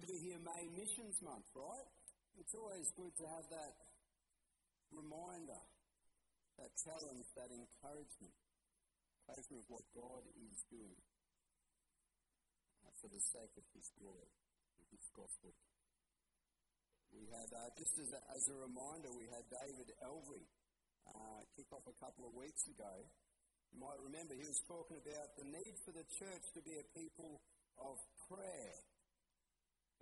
to be here May Missions Month, right? It's always good to have that reminder, that challenge, that encouragement, encouragement of what God is doing uh, for the sake of His glory, of His gospel. We had, uh, just as a, as a reminder, we had David Elvery uh, kick off a couple of weeks ago. You might remember he was talking about the need for the church to be a people of prayer.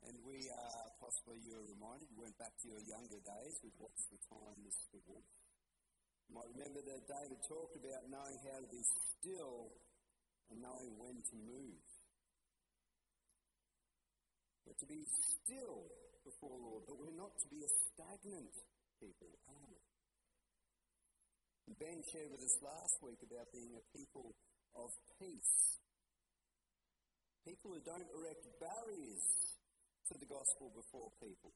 And we, uh, possibly you are reminded, you went back to your younger days with What's the Time, Mr. Wolf. You might remember that David talked about knowing how to be still and knowing when to move. But to be still before Lord, but we're not to be a stagnant people, are we? Ben shared with us last week about being a people of peace. People who don't erect barriers to the gospel before people.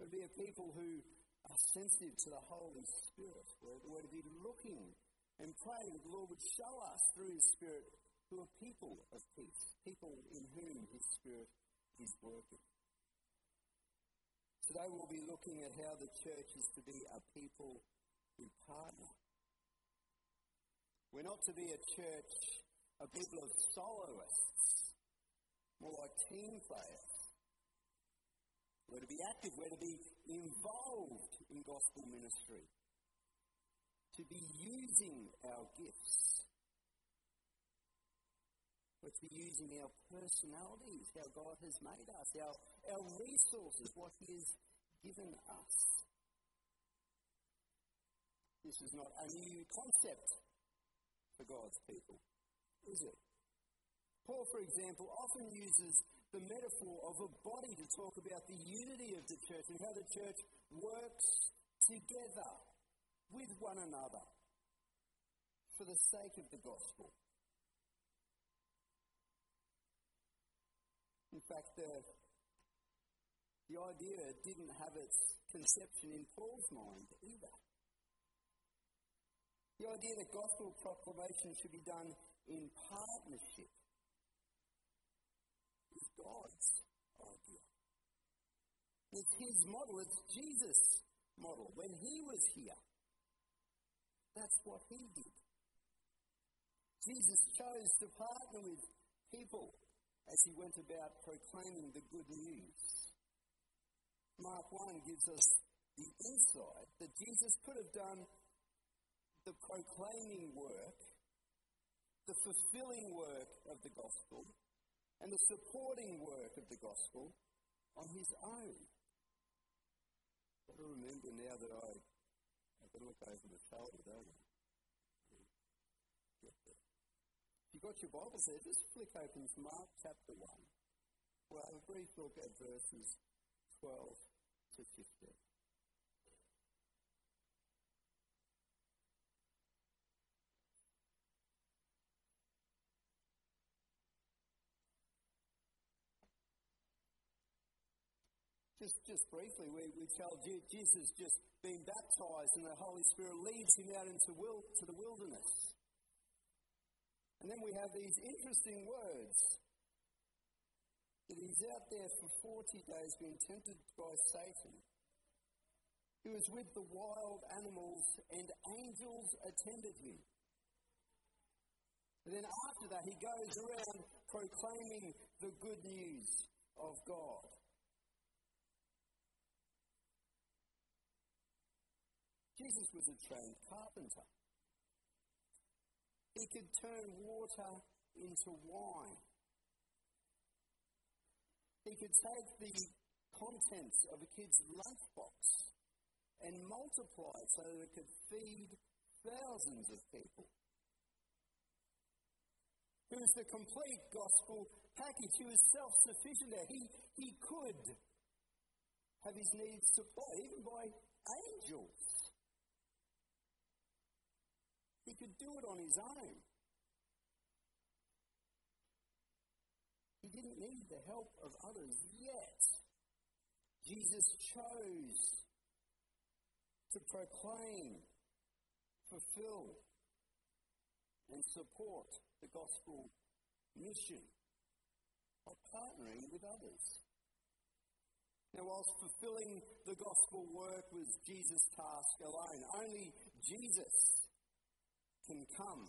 But be a people who are sensitive to the Holy Spirit. We're, we're to be looking and praying that the Lord would show us through His Spirit who are people of peace, people in whom His Spirit is working. Today we'll be looking at how the church is to be a people who partner. We're not to be a church, a people of soloists, more like team players. We're to be active, we're to be involved in gospel ministry, to be using our gifts. We're to be using our personalities, how God has made us, our, our resources, what He has given us. This is not a new concept for God's people, is it? Paul, for example, often uses the metaphor of a body to talk about the unity of the church and how the church works together with one another for the sake of the gospel. In fact, the, the idea didn't have its conception in Paul's mind either. The idea that gospel proclamation should be done in partnership is God's idea. It's his model, it's Jesus' model. When he was here, that's what he did. Jesus chose to partner with people as he went about proclaiming the good news. Mark 1 gives us the insight that Jesus could have done the proclaiming work, the fulfilling work of the gospel, and the supporting work of the gospel on his own. I've got to remember now that I, I've got to look over the shoulder, don't I? Uh, if you've got your Bibles there, just flick open to Mark chapter 1. We'll a brief look at verses 12 to 15. Just, just briefly, we, we tell Jesus just been baptized and the Holy Spirit leads him out into to the wilderness. And then we have these interesting words that he's out there for 40 days being tempted by Satan. He was with the wild animals and angels attended him. And then after that, he goes around proclaiming the good news of God. Jesus was a trained carpenter. He could turn water into wine. He could take the contents of a kid's lunchbox and multiply it so that it could feed thousands of people. He was the complete gospel package. He was self sufficient there. He, he could have his needs supplied, even by angels. He could do it on his own. He didn't need the help of others yet. Jesus chose to proclaim, fulfill, and support the gospel mission by partnering with others. Now, whilst fulfilling the gospel work was Jesus' task alone, only Jesus can come,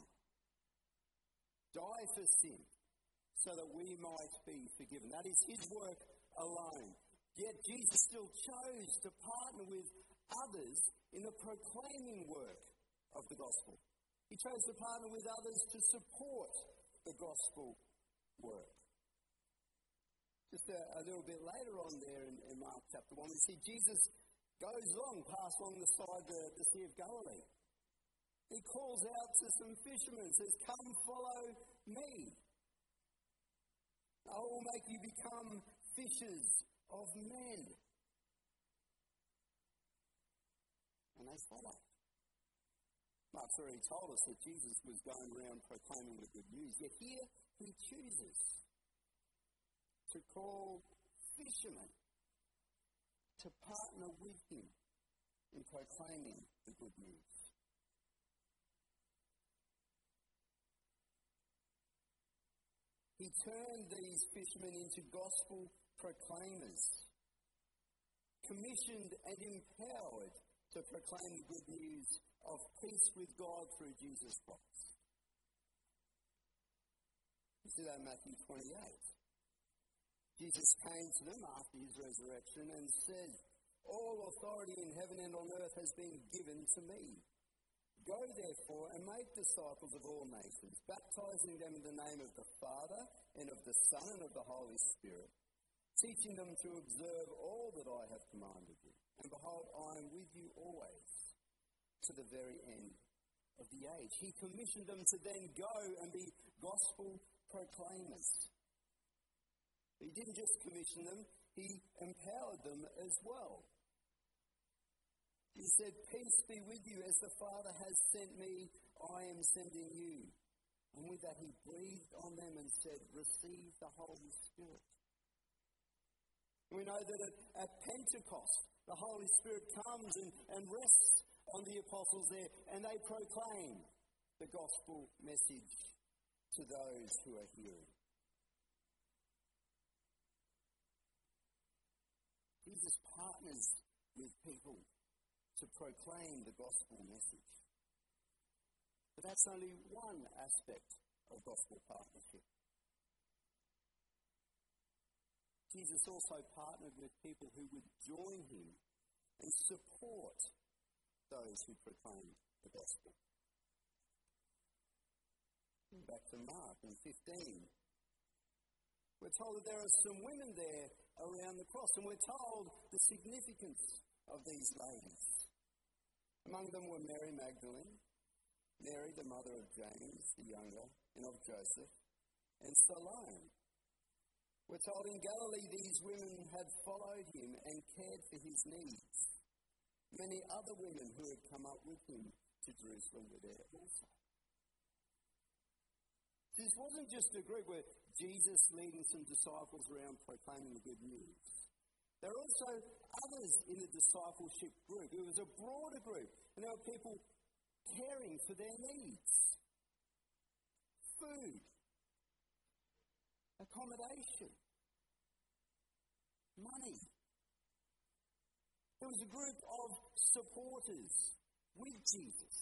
die for sin, so that we might be forgiven. That is his work alone. Yet Jesus still chose to partner with others in the proclaiming work of the gospel. He chose to partner with others to support the gospel work. Just a, a little bit later on there in, in, Mark chapter 1, we see Jesus goes along, pass along the side the, the Sea of Galilee. He calls out to some fishermen, says, Come follow me. I will make you become fishers of men. And they follow. Mark's already told us that Jesus was going around proclaiming the good news, yet here he chooses to call fishermen to partner with him in proclaiming the good news. He turned these fishermen into gospel proclaimers, commissioned and empowered to proclaim the good news of peace with God through Jesus Christ. You see that in Matthew 28. Jesus came to them after his resurrection and said, All authority in heaven and on earth has been given to me. Go therefore and make disciples of all nations, baptizing them in the name of the Father and of the Son and of the Holy Spirit, teaching them to observe all that I have commanded you. And behold, I am with you always to the very end of the age. He commissioned them to then go and be gospel proclaimers. He didn't just commission them, he empowered them as well. He said, Peace be with you. As the Father has sent me, I am sending you. And with that, he breathed on them and said, Receive the Holy Spirit. We know that at, at Pentecost, the Holy Spirit comes and, and rests on the apostles there, and they proclaim the gospel message to those who are hearing. Jesus partners with people to proclaim the gospel message. But that's only one aspect of gospel partnership. Jesus also partnered with people who would join him and support those who proclaim the gospel. Back to Mark in 15. We're told that there are some women there around the cross, and we're told the significance of these ladies. Among them were Mary Magdalene, Mary, the mother of James the younger, and of Joseph, and Salome. We're told in Galilee these women had followed him and cared for his needs. Many other women who had come up with him to Jerusalem were there also. This wasn't just a group where Jesus leading some disciples around proclaiming the good news. There are also others in the discipleship group. It was a broader group, and there were people caring for their needs food, accommodation, money. There was a group of supporters with Jesus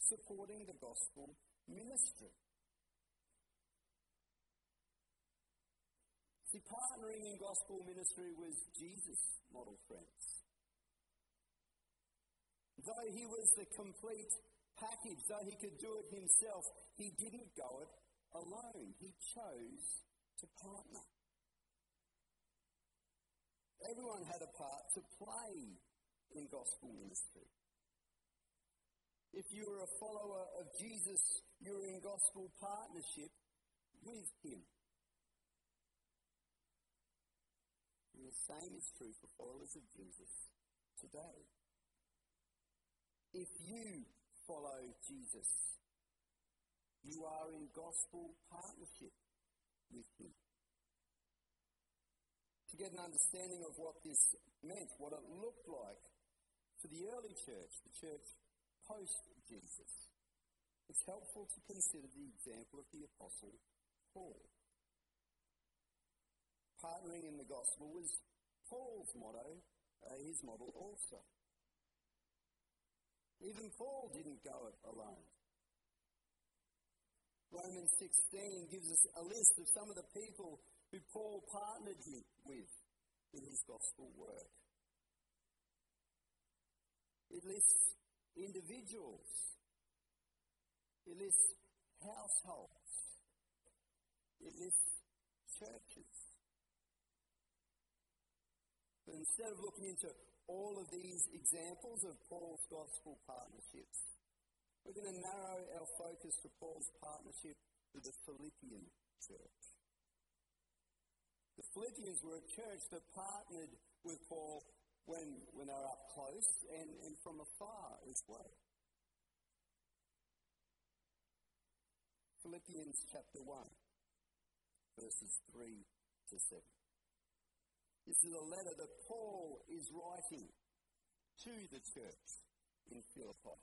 supporting the gospel ministry. See, partnering in gospel ministry was Jesus' model, friends. Though he was the complete package, though he could do it himself, he didn't go it alone. He chose to partner. Everyone had a part to play in gospel ministry. If you were a follower of Jesus, You're in gospel partnership with Him. And the same is true for followers of Jesus today. If you follow Jesus, you are in gospel partnership with Him. To get an understanding of what this meant, what it looked like for the early church, the church post Jesus, it's helpful to consider the example of the Apostle Paul. Partnering in the gospel was Paul's motto, uh, his model also. Even Paul didn't go it alone. Romans 16 gives us a list of some of the people who Paul partnered with in his gospel work. It lists individuals, it lists households, it lists churches. But instead of looking into all of these examples of Paul's gospel partnerships, we're going to narrow our focus to Paul's partnership with the Philippian church. The Philippians were a church that partnered with Paul when, when they were up close and, and from afar as well. Philippians chapter 1, verses 3 to 7. This is a letter that Paul is writing to the church in Philippi.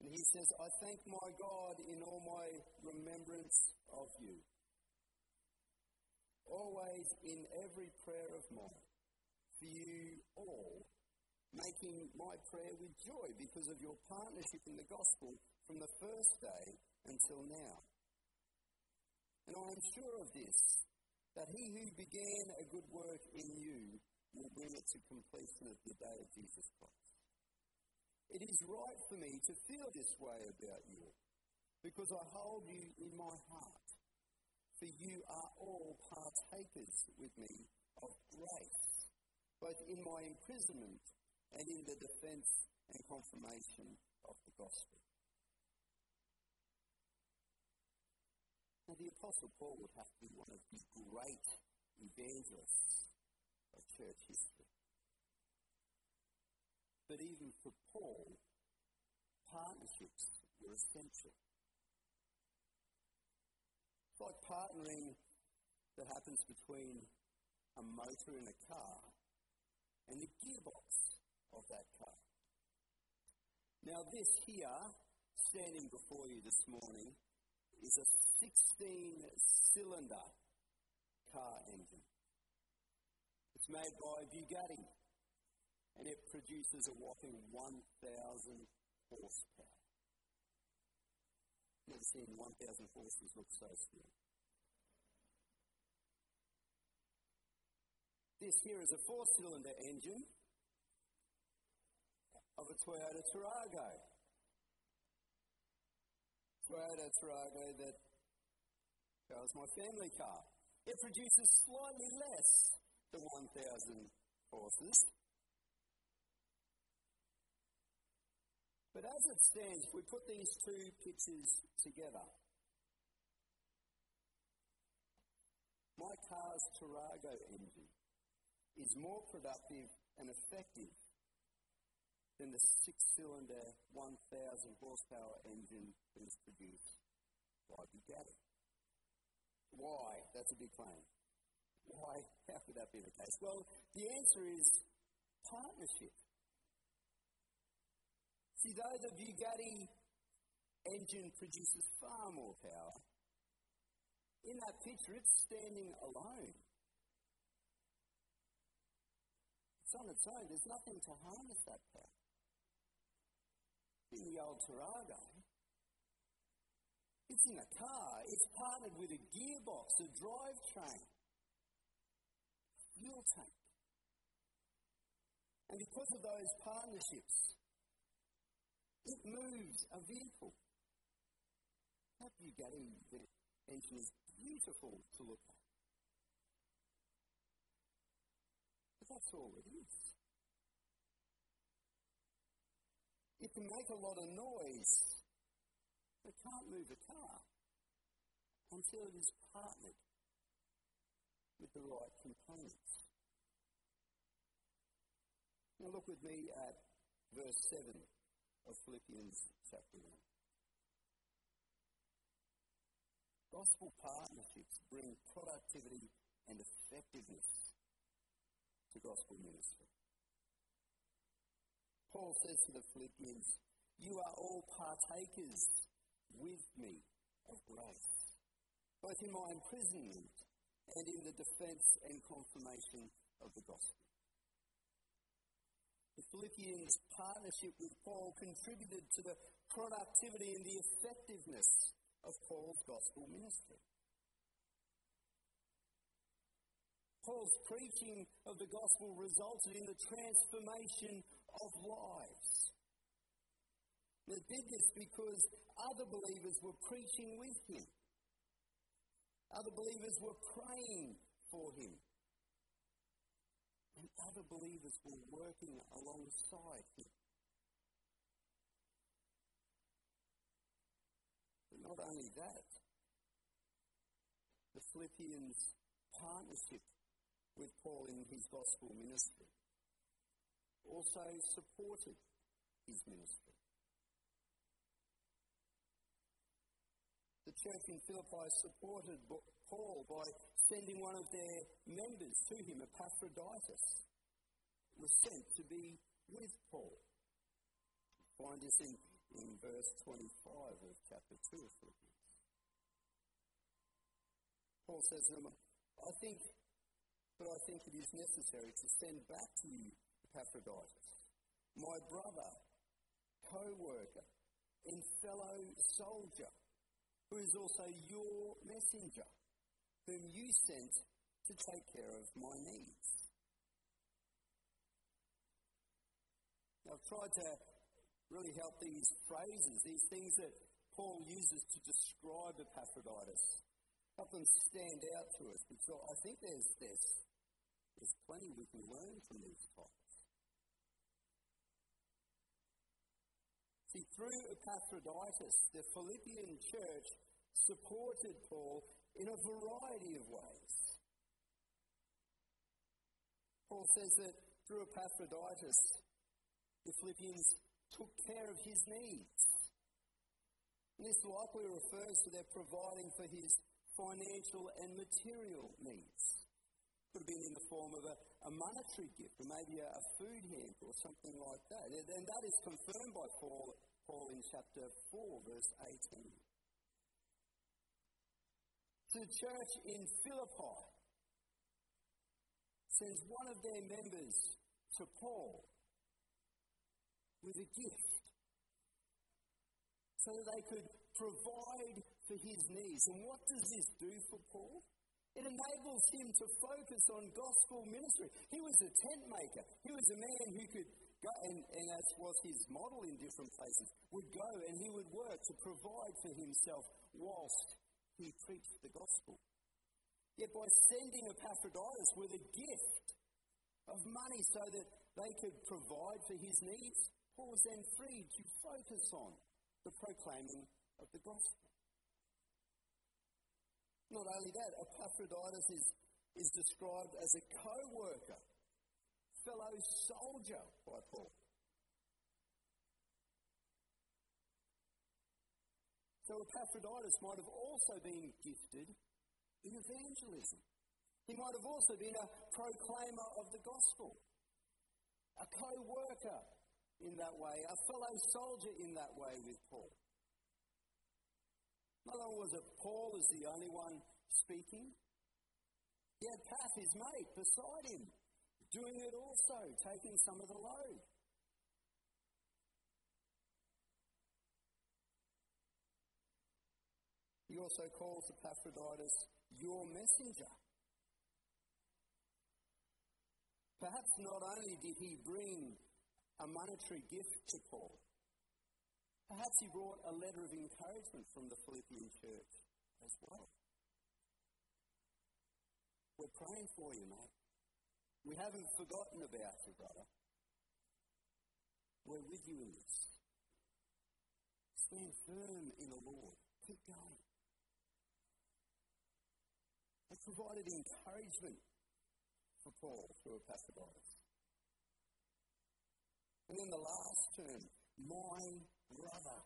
And he says, I thank my God in all my remembrance of you. Always in every prayer of mine, for you all, making my prayer with joy because of your partnership in the gospel from the first day until now. And I am sure of this, that he who began a good work in you will bring it to completion at the day of Jesus Christ. It is right for me to feel this way about you, because I hold you in my heart, for you are all partakers with me of grace, both in my imprisonment and in the defense and confirmation of the gospel. Now, the Apostle Paul would have to be one of the great evangelists of church history. But even for Paul, partnerships were essential. It's like partnering that happens between a motor in a car and the gearbox of that car. Now, this here, standing before you this morning, is a 16 cylinder car engine. It's made by Bugatti and it produces a whopping 1,000 horsepower. Never seen 1,000 horses look so smooth. This here is a four cylinder engine of a Toyota Tarago. Toyota Tarago that was my family car. It produces slightly less than 1,000 horses. But as it stands, we put these two pictures together, my car's Tarago engine is more productive and effective than the six cylinder 1,000 horsepower engine is produced by Bugatti. Why? That's a big claim. Why? How could that be the case? Well, the answer is partnership. See, though the Bugatti engine produces far more power, in that picture it's standing alone. It's on its own. There's nothing to harness that power. In the old Tarago, it's in a car. It's partnered with a gearbox, a drivetrain, fuel tank. And because of those partnerships, it moves a vehicle. That Bugatti engine is beautiful to look at. But that's all it is. It can make a lot of noise It can't move a car until it is partnered with the right components. Now look with me at verse 7 of Philippians chapter 1. Gospel partnerships bring productivity and effectiveness to gospel ministry. Paul says to the Philippians, You are all partakers with me of grace, both in my imprisonment and in the defense and confirmation of the gospel. The Philippians' partnership with Paul contributed to the productivity and the effectiveness of Paul's gospel ministry. Paul's preaching of the gospel resulted in the transformation of lives. They did this because other believers were preaching with him. Other believers were praying for him. And other believers were working alongside him. But not only that, the Philippians' partnership with Paul in his gospel ministry also supported his ministry. The church in Philippi supported Paul by sending one of their members to him, Epaphroditus, was sent to be with Paul. Find this in in verse 25 of chapter 2 of Philippians. Paul says to them, I think, but I think it is necessary to send back to you Epaphroditus, my brother, co worker, and fellow soldier, who is also your messenger, whom you sent to take care of my needs. Now, I've tried to really help these phrases, these things that Paul uses to describe Epaphroditus, help them stand out to us because I think there's, there's, there's plenty we can learn from these topics. See, through Epaphroditus, the Philippian church supported Paul in a variety of ways. Paul says that through Epaphroditus, the Philippians took care of his needs. And this likely refers to their providing for his financial and material needs. Could have been in the form of a, a monetary gift, or maybe a, a food hamper, or something like that. And that is confirmed by Paul, Paul in chapter 4, verse 18. So the church in Philippi sends one of their members to Paul with a gift so that they could provide for his needs. And what does this do for Paul? It enables him to focus on gospel ministry. He was a tent maker. He was a man who could go, and, and as was his model in different places, would go and he would work to provide for himself whilst he preached the gospel. Yet by sending Epaphroditus with a gift of money so that they could provide for his needs, Paul was then free to focus on the proclaiming of the gospel. Not only that, Epaphroditus is, is described as a co worker, fellow soldier by Paul. So Epaphroditus might have also been gifted in evangelism. He might have also been a proclaimer of the gospel, a co worker in that way, a fellow soldier in that way with Paul. Not only was it Paul as the only one speaking, he had Pat, his mate, beside him, doing it also, taking some of the load. He also calls Epaphroditus your messenger. Perhaps not only did he bring a monetary gift to Paul. Perhaps he brought a letter of encouragement from the Philippian church as well. We're praying for you, mate. We haven't forgotten about you, brother. We're with you in this. Stand firm in the Lord. Keep going. It provided encouragement for Paul through Epaphroditus. And then the last term, my brother.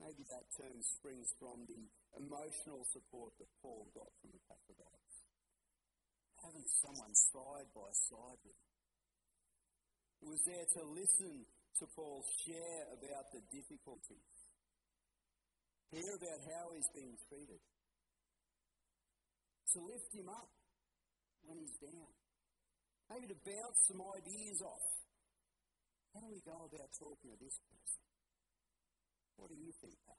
Maybe that term springs from the emotional support that Paul got from the Epaphroditus. Having someone side by side with him. Who was there to listen to Paul share about the difficulties, hear about how he's being treated, to lift him up when he's down, maybe to bounce some ideas off. How do we go about talking to this person? What do you think, Pat?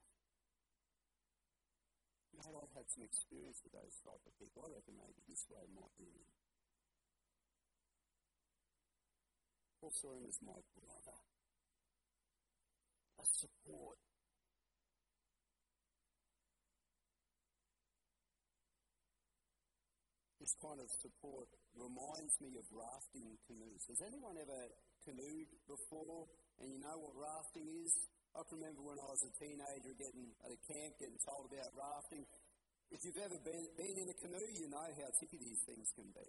Mate, I've had some experience with those type of people. I reckon maybe this way might be. Paul saw him as my brother. A support. This kind of support reminds me of rafting canoes. Has anyone ever canoed before and you know what rafting is? I can remember when I was a teenager getting at a camp, getting told about rafting. If you've ever been, been in a canoe, you know how tricky these things can be.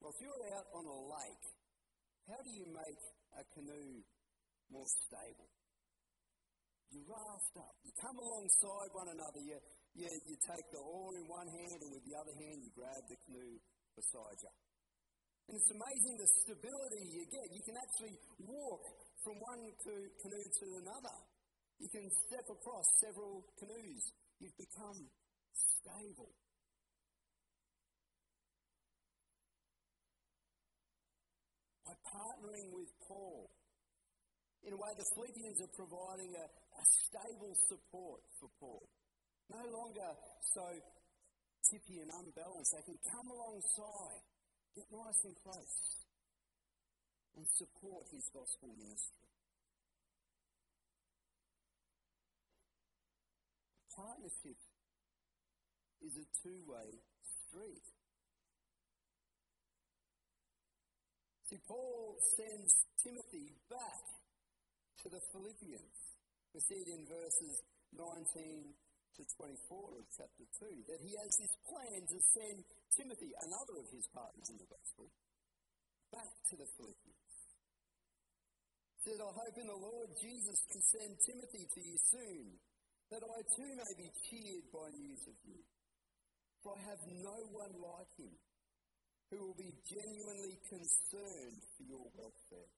Well, if you're out on a lake, how do you make a canoe more stable? You raft up. You come alongside one another. You, you, you take the oar in one hand, and with the other hand, you grab the canoe beside you. And it's amazing the stability you get. You can actually walk from one canoe to another. You can step across several canoes. You've become stable. By partnering with Paul, in a way, the Philippians are providing a, a stable support for Paul. No longer so tippy and unbalanced. They can come alongside, get nice and close, and support his gospel ministry. Partnership is a two way street. See, Paul sends Timothy back to the Philippians. We see it in verses 19 to 24 of chapter 2 that he has this plan to send Timothy, another of his partners in the gospel, back to the Philippians. Said, I hope in the Lord Jesus to send Timothy to you soon, that I too may be cheered by news of you. For I have no one like him who will be genuinely concerned for your welfare.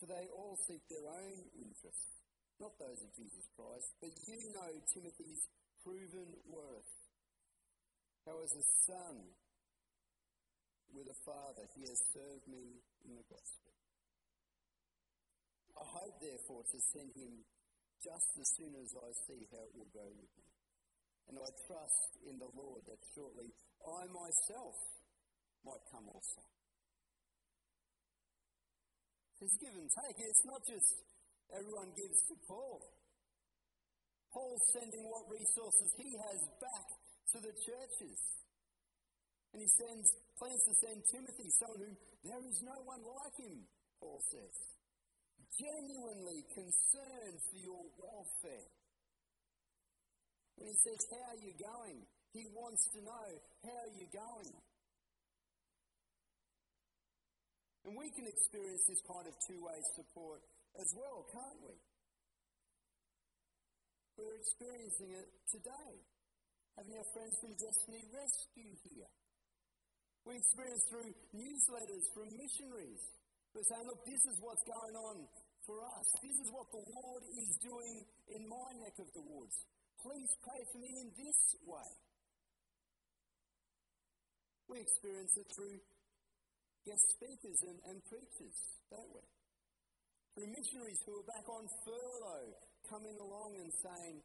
For they all seek their own interests, not those of Jesus Christ, but you know Timothy's proven worth. How, as a son with a father, he has served me in the gospel. I hope, therefore, to send him just as soon as I see how it will go with me. And I trust in the Lord that shortly I myself might come also. It's give and take. It's not just everyone gives to Paul. Paul's sending what resources he has back to the churches. And he sends, plans to send Timothy, someone who there is no one like him, Paul says. Genuinely concerned for your welfare. When he says, How are you going? He wants to know, How are you going? And we can experience this kind of two way support as well, can't we? We're experiencing it today. Having our friends from Destiny Rescue here. We experience through newsletters from missionaries who saying, look, this is what's going on for us. This is what the Lord is doing in my neck of the woods. Please pray for me in this way. We experience it through guest speakers and, and preachers, don't we? Through missionaries who are back on furlough coming along and saying,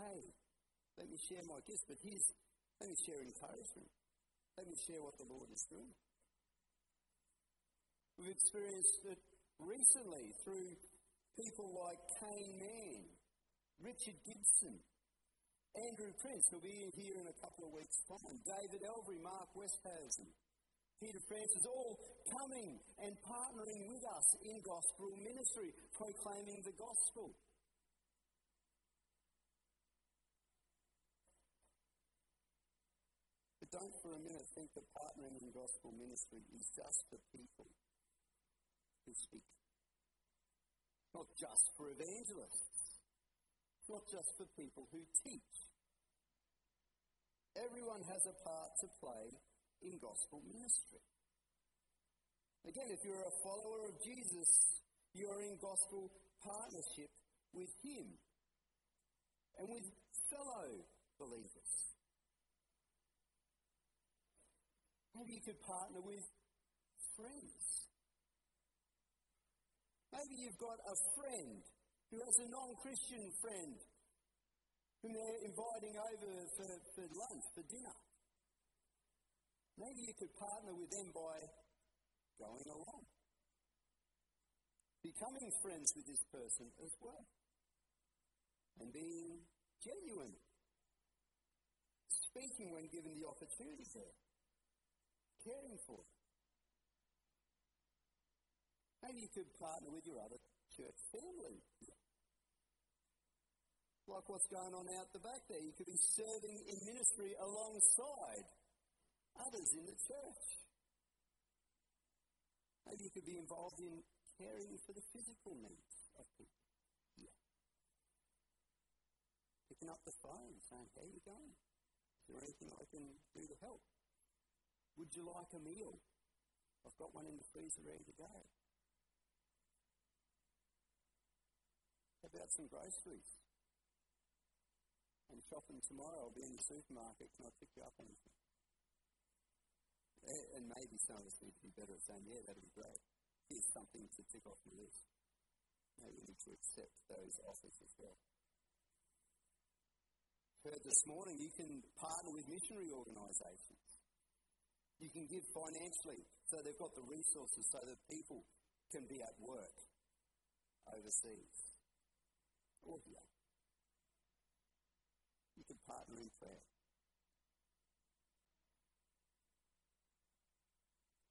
hey, let me share my gifts, but here's, let me share encouragement. Let me share what the Lord is doing. We've experienced it recently through people like Kane Mann, Richard Gibson, Andrew Prince, who'll be here in a couple of weeks' time, David Elvery, Mark Westhuizen, Peter Francis, all coming and partnering with us in gospel ministry, proclaiming the gospel. But don't for a minute think that partnering in gospel ministry is just for people who speak. Not just for evangelists. Not just for people who teach. Everyone has a part to play in gospel ministry. Again, if you're a follower of Jesus, you're in gospel partnership with Him and with fellow believers. Maybe you could partner with friends. Maybe you've got a friend who has a non Christian friend whom they're inviting over for, for lunch, for dinner. Maybe you could partner with them by going along, becoming friends with this person as well, and being genuine, speaking when given the opportunity there, caring for them. Maybe you could partner with your other church family. Like what's going on out the back there. You could be serving in ministry alongside others in the church. Maybe you could be involved in caring for the physical needs of people. Picking up the phone, saying, How are you going? Is there anything I can do to help? Would you like a meal? I've got one in the freezer ready to go. How about some groceries? I'm shopping tomorrow. I'll be in the supermarket. Can I pick you up anything? And maybe some of us need to be better at saying, yeah, that'd be great. Here's something to tick off your list. Maybe we need to accept those offers as well. Heard this morning, you can partner with missionary organisations. You can give financially so they've got the resources so that people can be at work overseas or here. You can partner in prayer.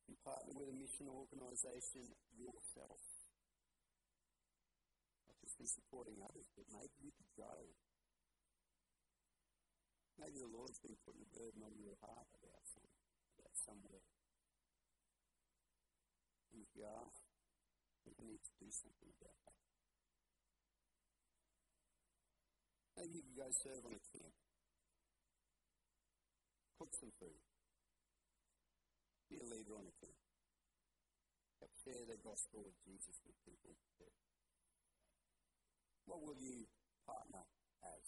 You partner with a mission organisation yourself. Not just in supporting others, but maybe you could go. Maybe the Lord's been putting a burden on your heart somewhere. And if you are, we need to do something about that. Maybe you could go serve on a camp. Cook some food. Be a leader on a camp. Help share the gospel of Jesus with people. What will you partner as?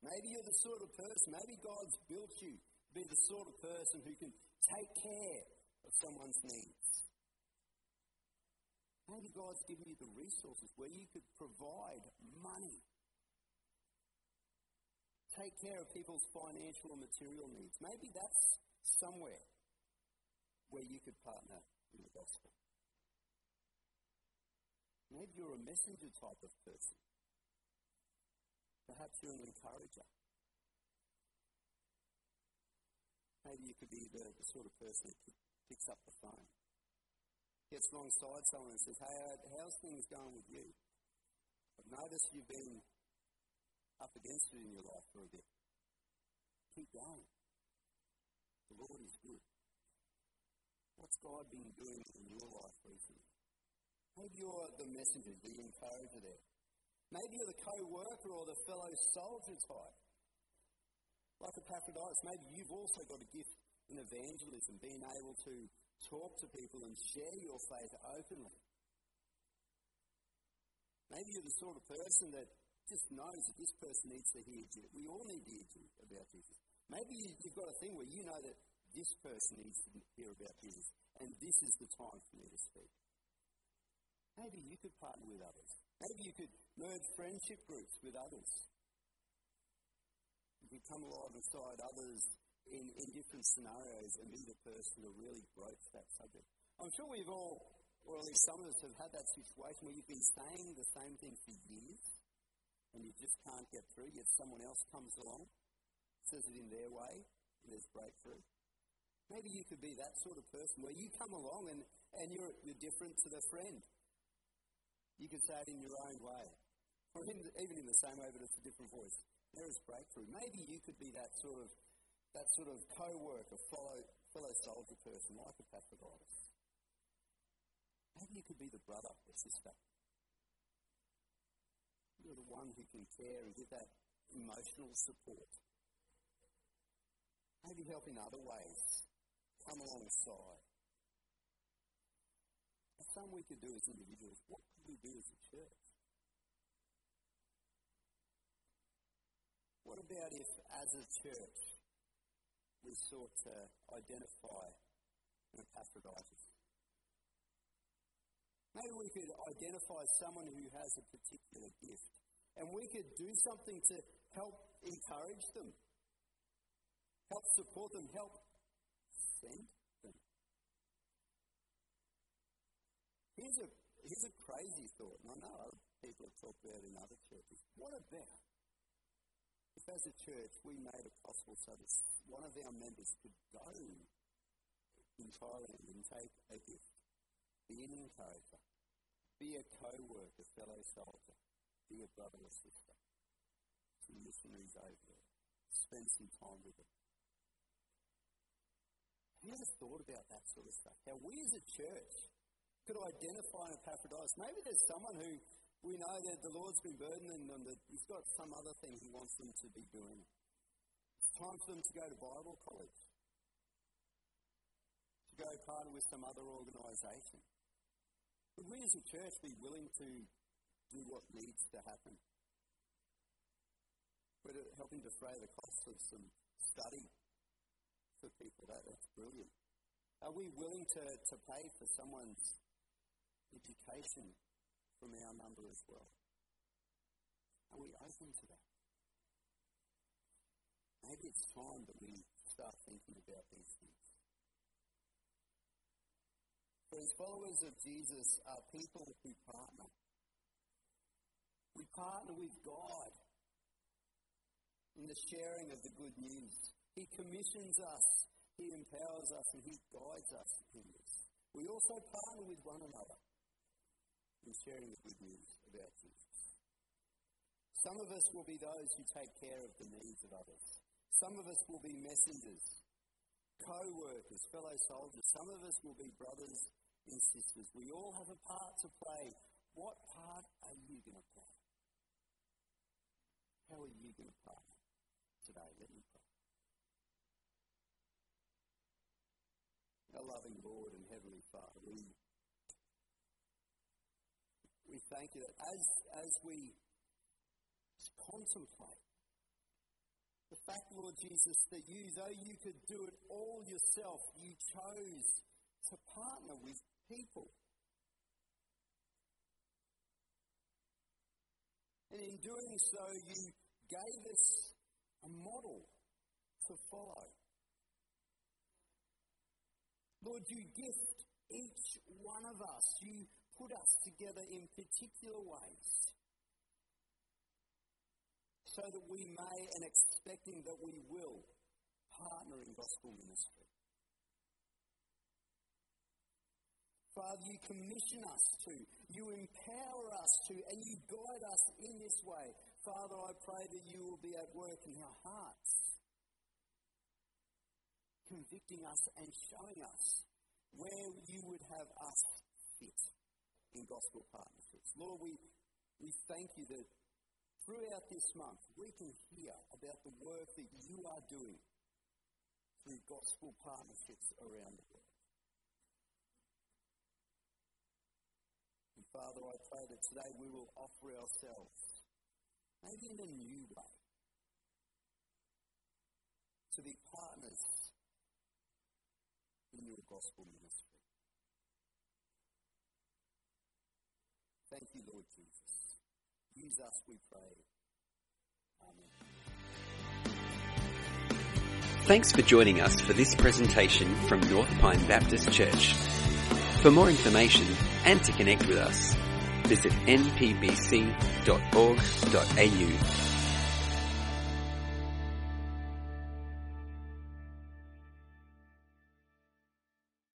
Maybe you're the sort of person, maybe God's built you be the sort of person who can take care of someone's needs. Maybe God's given you the resources where you could provide money. Take care of people's financial and material needs. Maybe that's somewhere where you could partner in the gospel. Maybe you're a messenger type of person. Perhaps you're an encourager. Maybe you could be the, the sort of person that picks up the phone gets alongside someone and says, Hey, uh, how's things going with you? I've noticed you've been up against it in your life for a bit. Keep going. The Lord is good. What's God been doing in your life recently? Maybe you're the messenger, the encourager there. Maybe you're the co worker or the fellow soldier type. Like Epaphroditus, maybe you've also got a gift in evangelism, being able to talk to people and share your faith openly. Maybe you're the sort of person that just knows that this person needs to hear Jesus. We all need to hear you about Jesus. Maybe you've got a thing where you know that this person needs to hear about Jesus, and this is the time for me to speak. Maybe you could partner with others. Maybe you could merge friendship groups with others. You come alongside others in, in different scenarios and be the person to really broach that subject. I'm sure we've all, or at least some of us, have had that situation where you've been saying the same thing for years and you just can't get through, yet someone else comes along, says it in their way, and there's breakthrough. Maybe you could be that sort of person where you come along and, and you're, you're different to the friend. You can say it in your own way, or in, even in the same way, but it's a different voice. There is breakthrough. Maybe you could be that sort of that sort of co-worker, fellow, fellow soldier person like a Epaphroditus. Maybe you could be the brother or sister. You're the one who can care and give that emotional support. Maybe help in other ways. Come alongside. some we could do as individuals. What could we do as a church? About if, as a church, we sought to identify an Epaphroditus? Maybe we could identify someone who has a particular gift and we could do something to help encourage them, help support them, help send them. Here's a, here's a crazy thought, and I know other people have talked about it in other churches. What about if, as a church, we made it possible so that one of our members could go in Thailand and take a gift, be an encourager, be a co worker, fellow soldier, be a brother or sister. Some missionaries over there. Spend some time with them. Have you ever thought about that sort of stuff? How we as a church could identify an Epaphroditus. Maybe there's someone who we know that the Lord's been burdening them, that He's got some other thing He wants them to be doing. It's time for them to go to Bible college, to go partner with some other organisation. Would we as a church be willing to do what needs to happen. We're helping defray the cost of some study for people. That, that's brilliant. Are we willing to, to pay for someone's education from our number as well? Are we open to that? Maybe it's time that we start thinking about these things. Friends, followers of Jesus are people who partner. We partner with God in the sharing of the good news. He commissions us, He empowers us, and He guides us in this. We also partner with one another in sharing the good news about Jesus. Some of us will be those who take care of the needs of others. Some of us will be messengers, co workers, fellow soldiers. Some of us will be brothers and sisters. We all have a part to play. What part are you going to play? How are you going to partner today? Let me pray. Our loving Lord and Heavenly Father, we thank you that as, as we contemplate the fact, Lord Jesus, that you, though you could do it all yourself, you chose to partner with people And in doing so, you gave us a model to follow. Lord, you gift each one of us. You put us together in particular ways so that we may, and expecting that we will, partner in gospel ministry. Father, you commission us to, you empower us to, and you guide us in this way. Father, I pray that you will be at work in our hearts, convicting us and showing us where you would have us fit in gospel partnerships. Lord, we, we thank you that throughout this month we can hear about the work that you are doing through gospel partnerships around the world. And Father, I pray that today we will offer ourselves, maybe in a new way, to be partners in your gospel ministry. Thank you, Lord Jesus. Use us, we pray. Amen. Thanks for joining us for this presentation from North Pine Baptist Church. For more information and to connect with us, visit npbc.org.au